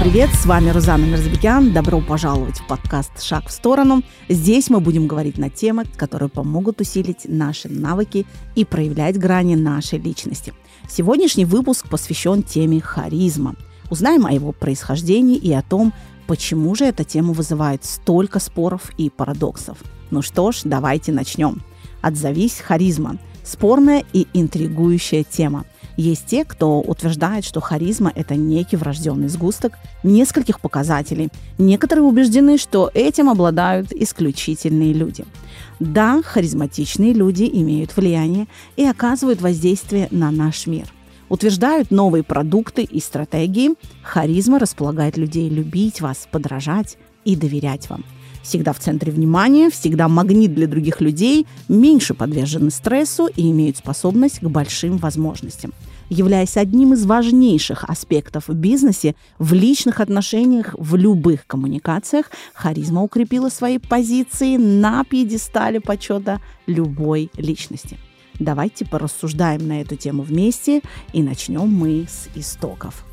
привет! С вами Рузана Мирзабекян. Добро пожаловать в подкаст «Шаг в сторону». Здесь мы будем говорить на темы, которые помогут усилить наши навыки и проявлять грани нашей личности. Сегодняшний выпуск посвящен теме харизма. Узнаем о его происхождении и о том, почему же эта тема вызывает столько споров и парадоксов. Ну что ж, давайте начнем. «Отзовись, харизма» – спорная и интригующая тема – есть те, кто утверждает, что харизма – это некий врожденный сгусток нескольких показателей. Некоторые убеждены, что этим обладают исключительные люди. Да, харизматичные люди имеют влияние и оказывают воздействие на наш мир. Утверждают новые продукты и стратегии. Харизма располагает людей любить вас, подражать и доверять вам – всегда в центре внимания, всегда магнит для других людей, меньше подвержены стрессу и имеют способность к большим возможностям. Являясь одним из важнейших аспектов в бизнесе, в личных отношениях, в любых коммуникациях, харизма укрепила свои позиции на пьедестале почета любой личности. Давайте порассуждаем на эту тему вместе и начнем мы с истоков.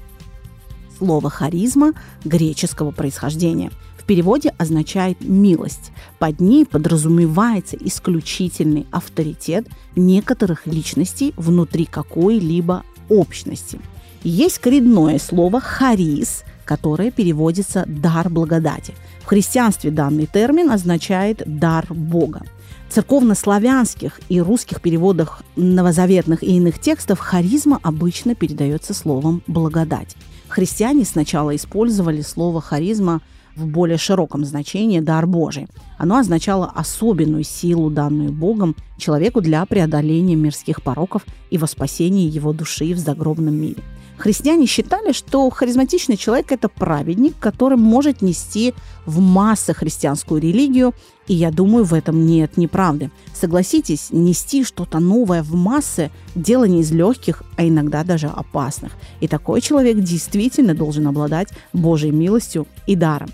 Слово «харизма» греческого происхождения – переводе означает «милость». Под ней подразумевается исключительный авторитет некоторых личностей внутри какой-либо общности. Есть коренное слово «харис», которое переводится «дар благодати». В христианстве данный термин означает «дар Бога». В церковнославянских и русских переводах новозаветных и иных текстов харизма обычно передается словом «благодать». Христиане сначала использовали слово «харизма» в более широком значении дар Божий. Оно означало особенную силу, данную Богом человеку для преодоления мирских пороков и воспасения его души в загробном мире. Христиане считали, что харизматичный человек – это праведник, который может нести в массы христианскую религию, и я думаю, в этом нет неправды. Согласитесь, нести что-то новое в массы – дело не из легких, а иногда даже опасных. И такой человек действительно должен обладать Божьей милостью и даром.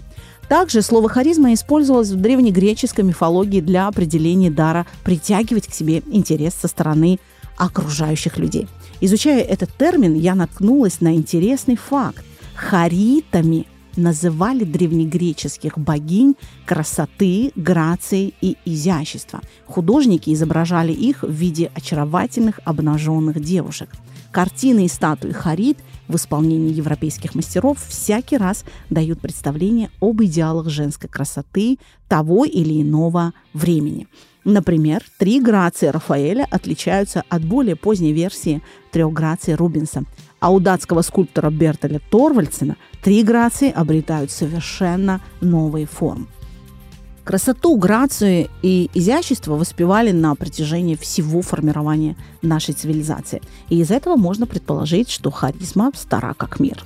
Также слово харизма использовалось в древнегреческой мифологии для определения дара притягивать к себе интерес со стороны окружающих людей. Изучая этот термин, я наткнулась на интересный факт. Харитами называли древнегреческих богинь красоты, грации и изящества. Художники изображали их в виде очаровательных обнаженных девушек. Картины и статуи Харит – в исполнении европейских мастеров всякий раз дают представление об идеалах женской красоты того или иного времени. Например, три грации Рафаэля отличаются от более поздней версии трех граций Рубенса, а у датского скульптора Бертоля Торвальдсена три грации обретают совершенно новые формы. Красоту, грацию и изящество воспевали на протяжении всего формирования нашей цивилизации. И из этого можно предположить, что харизма стара как мир.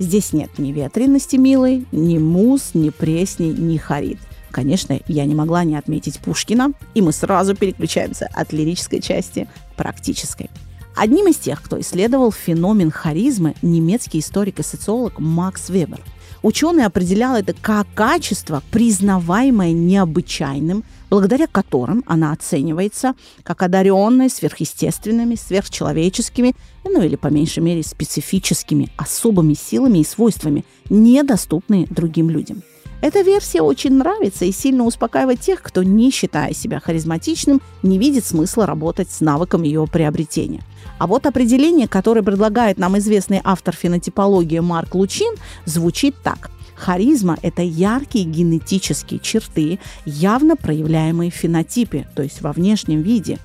Здесь нет ни ветренности милой, ни мус, ни пресни, ни харит. Конечно, я не могла не отметить Пушкина, и мы сразу переключаемся от лирической части к практической. Одним из тех, кто исследовал феномен харизмы, немецкий историк и социолог Макс Вебер – Ученый определял это как качество, признаваемое необычайным, благодаря которым она оценивается как одаренная сверхъестественными, сверхчеловеческими, ну или по меньшей мере специфическими, особыми силами и свойствами, недоступные другим людям. Эта версия очень нравится и сильно успокаивает тех, кто, не считая себя харизматичным, не видит смысла работать с навыком ее приобретения. А вот определение, которое предлагает нам известный автор фенотипологии Марк Лучин, звучит так. Харизма – это яркие генетические черты, явно проявляемые в фенотипе, то есть во внешнем виде.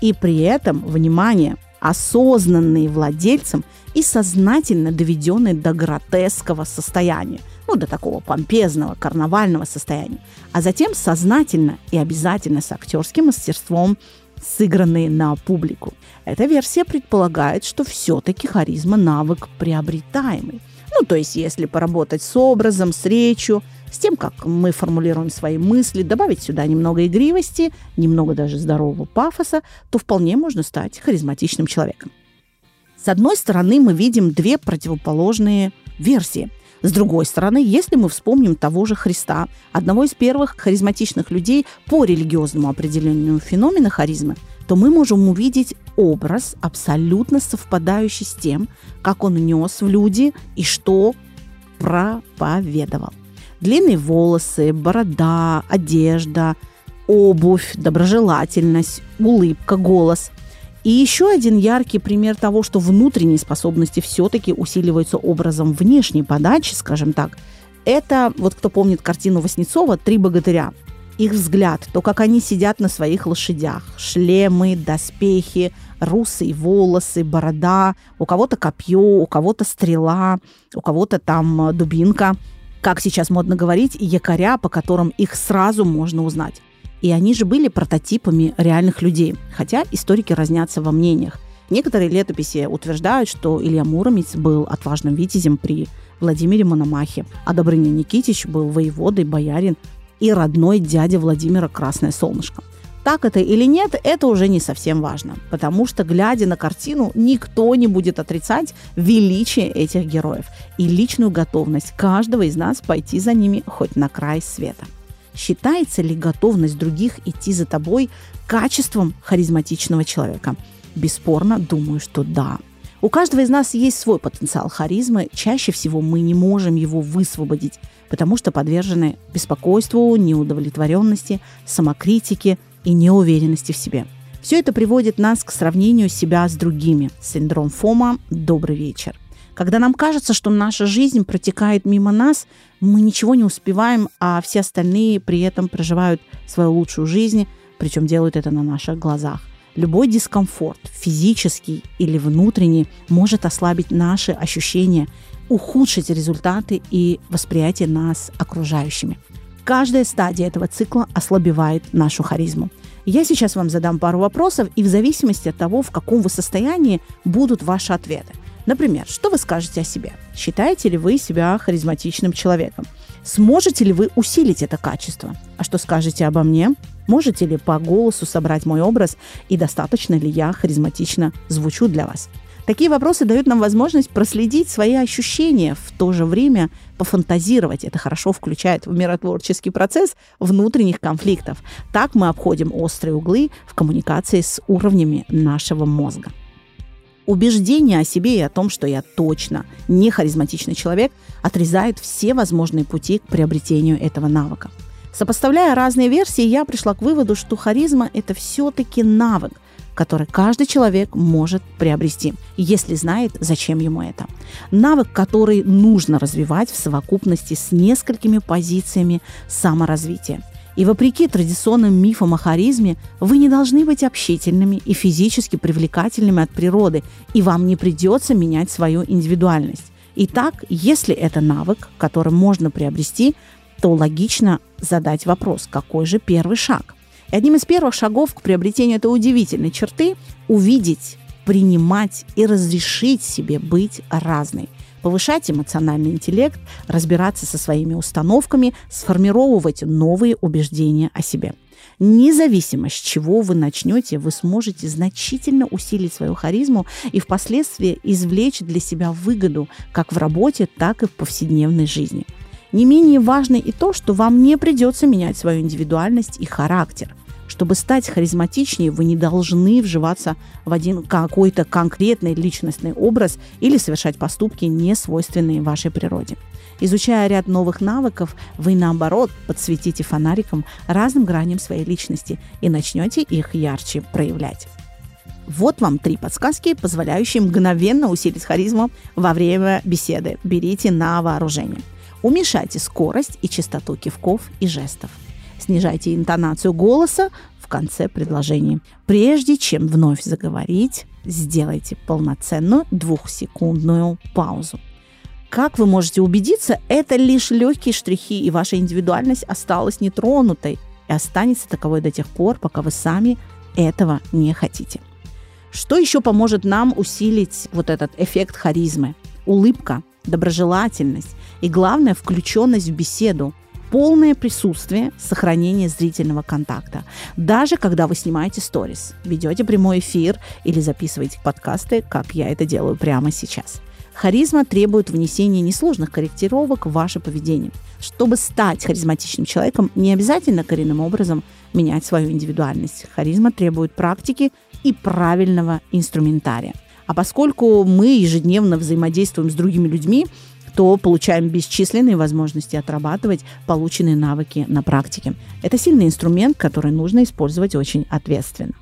И при этом, внимание, осознанные владельцем и сознательно доведенные до гротеского состояния, ну, до такого помпезного, карнавального состояния, а затем сознательно и обязательно с актерским мастерством сыгранные на публику. Эта версия предполагает, что все-таки харизма – навык приобретаемый. Ну, то есть, если поработать с образом, с речью, с тем, как мы формулируем свои мысли, добавить сюда немного игривости, немного даже здорового пафоса, то вполне можно стать харизматичным человеком. С одной стороны, мы видим две противоположные версии. С другой стороны, если мы вспомним того же Христа, одного из первых харизматичных людей по религиозному определению феномена харизмы, то мы можем увидеть образ, абсолютно совпадающий с тем, как он нес в люди и что проповедовал. Длинные волосы, борода, одежда, обувь, доброжелательность, улыбка, голос. И еще один яркий пример того, что внутренние способности все-таки усиливаются образом внешней подачи, скажем так, это, вот кто помнит картину Васнецова «Три богатыря», их взгляд, то, как они сидят на своих лошадях, шлемы, доспехи, русые волосы, борода, у кого-то копье, у кого-то стрела, у кого-то там дубинка, как сейчас модно говорить, якоря, по которым их сразу можно узнать. И они же были прототипами реальных людей, хотя историки разнятся во мнениях. Некоторые летописи утверждают, что Илья Муромец был отважным витязем при Владимире Мономахе, а Добрыня Никитич был воеводой, боярин и родной дядя Владимира Красное Солнышко. Так это или нет, это уже не совсем важно, потому что, глядя на картину, никто не будет отрицать величие этих героев и личную готовность каждого из нас пойти за ними хоть на край света. Считается ли готовность других идти за тобой качеством харизматичного человека? Бесспорно, думаю, что да. У каждого из нас есть свой потенциал харизмы. Чаще всего мы не можем его высвободить, потому что подвержены беспокойству, неудовлетворенности, самокритике и неуверенности в себе. Все это приводит нас к сравнению себя с другими. Синдром Фома «Добрый вечер». Когда нам кажется, что наша жизнь протекает мимо нас, мы ничего не успеваем, а все остальные при этом проживают свою лучшую жизнь, причем делают это на наших глазах. Любой дискомфорт, физический или внутренний, может ослабить наши ощущения, ухудшить результаты и восприятие нас окружающими. Каждая стадия этого цикла ослабевает нашу харизму. Я сейчас вам задам пару вопросов, и в зависимости от того, в каком вы состоянии, будут ваши ответы – Например, что вы скажете о себе? Считаете ли вы себя харизматичным человеком? Сможете ли вы усилить это качество? А что скажете обо мне? Можете ли по голосу собрать мой образ и достаточно ли я харизматично звучу для вас? Такие вопросы дают нам возможность проследить свои ощущения, в то же время пофантазировать. Это хорошо включает в миротворческий процесс внутренних конфликтов. Так мы обходим острые углы в коммуникации с уровнями нашего мозга. Убеждение о себе и о том, что я точно не харизматичный человек, отрезает все возможные пути к приобретению этого навыка. Сопоставляя разные версии, я пришла к выводу, что харизма – это все-таки навык, который каждый человек может приобрести, если знает, зачем ему это. Навык, который нужно развивать в совокупности с несколькими позициями саморазвития – и вопреки традиционным мифам о харизме, вы не должны быть общительными и физически привлекательными от природы, и вам не придется менять свою индивидуальность. Итак, если это навык, который можно приобрести, то логично задать вопрос, какой же первый шаг? И одним из первых шагов к приобретению этой удивительной черты – увидеть, принимать и разрешить себе быть разной повышать эмоциональный интеллект, разбираться со своими установками, сформировать новые убеждения о себе. Независимо, с чего вы начнете, вы сможете значительно усилить свою харизму и впоследствии извлечь для себя выгоду как в работе, так и в повседневной жизни. Не менее важно и то, что вам не придется менять свою индивидуальность и характер – чтобы стать харизматичнее, вы не должны вживаться в один какой-то конкретный личностный образ или совершать поступки, не свойственные вашей природе. Изучая ряд новых навыков, вы наоборот подсветите фонариком разным граням своей личности и начнете их ярче проявлять. Вот вам три подсказки, позволяющие мгновенно усилить харизму во время беседы. Берите на вооружение. Уменьшайте скорость и частоту кивков и жестов – снижайте интонацию голоса в конце предложений. Прежде чем вновь заговорить, сделайте полноценную двухсекундную паузу. Как вы можете убедиться, это лишь легкие штрихи, и ваша индивидуальность осталась нетронутой и останется таковой до тех пор, пока вы сами этого не хотите. Что еще поможет нам усилить вот этот эффект харизмы? Улыбка, доброжелательность и, главное, включенность в беседу – полное присутствие, сохранение зрительного контакта. Даже когда вы снимаете сторис, ведете прямой эфир или записываете подкасты, как я это делаю прямо сейчас. Харизма требует внесения несложных корректировок в ваше поведение. Чтобы стать харизматичным человеком, не обязательно коренным образом менять свою индивидуальность. Харизма требует практики и правильного инструментария. А поскольку мы ежедневно взаимодействуем с другими людьми, то получаем бесчисленные возможности отрабатывать полученные навыки на практике. Это сильный инструмент, который нужно использовать очень ответственно.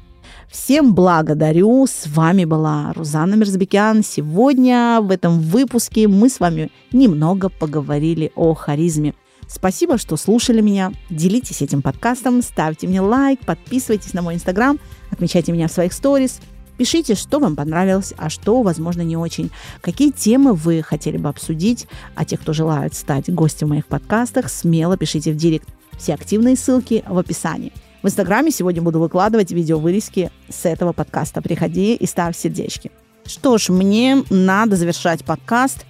Всем благодарю. С вами была Рузанна Мерзбекян. Сегодня в этом выпуске мы с вами немного поговорили о харизме. Спасибо, что слушали меня. Делитесь этим подкастом, ставьте мне лайк, подписывайтесь на мой инстаграм, отмечайте меня в своих сторис. Пишите, что вам понравилось, а что, возможно, не очень. Какие темы вы хотели бы обсудить. А те, кто желает стать гостем в моих подкастах, смело пишите в директ. Все активные ссылки в описании. В Инстаграме сегодня буду выкладывать видео-вырезки с этого подкаста. Приходи и ставь сердечки. Что ж, мне надо завершать подкаст,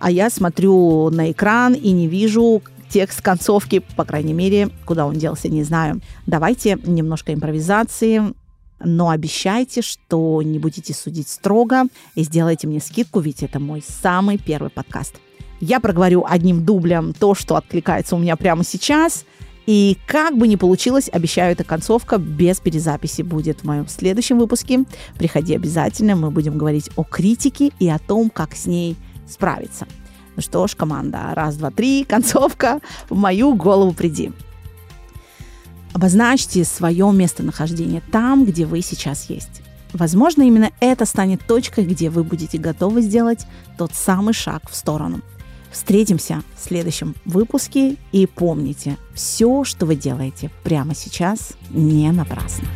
а я смотрю на экран и не вижу текст концовки, по крайней мере, куда он делся, не знаю. Давайте немножко импровизации, но обещайте, что не будете судить строго и сделайте мне скидку, ведь это мой самый первый подкаст. Я проговорю одним дублем то, что откликается у меня прямо сейчас – и как бы ни получилось, обещаю, эта концовка без перезаписи будет в моем следующем выпуске. Приходи обязательно, мы будем говорить о критике и о том, как с ней справиться. Ну что ж, команда, раз, два, три, концовка, в мою голову приди. Обозначьте свое местонахождение там, где вы сейчас есть. Возможно, именно это станет точкой, где вы будете готовы сделать тот самый шаг в сторону – Встретимся в следующем выпуске и помните, все, что вы делаете прямо сейчас, не напрасно.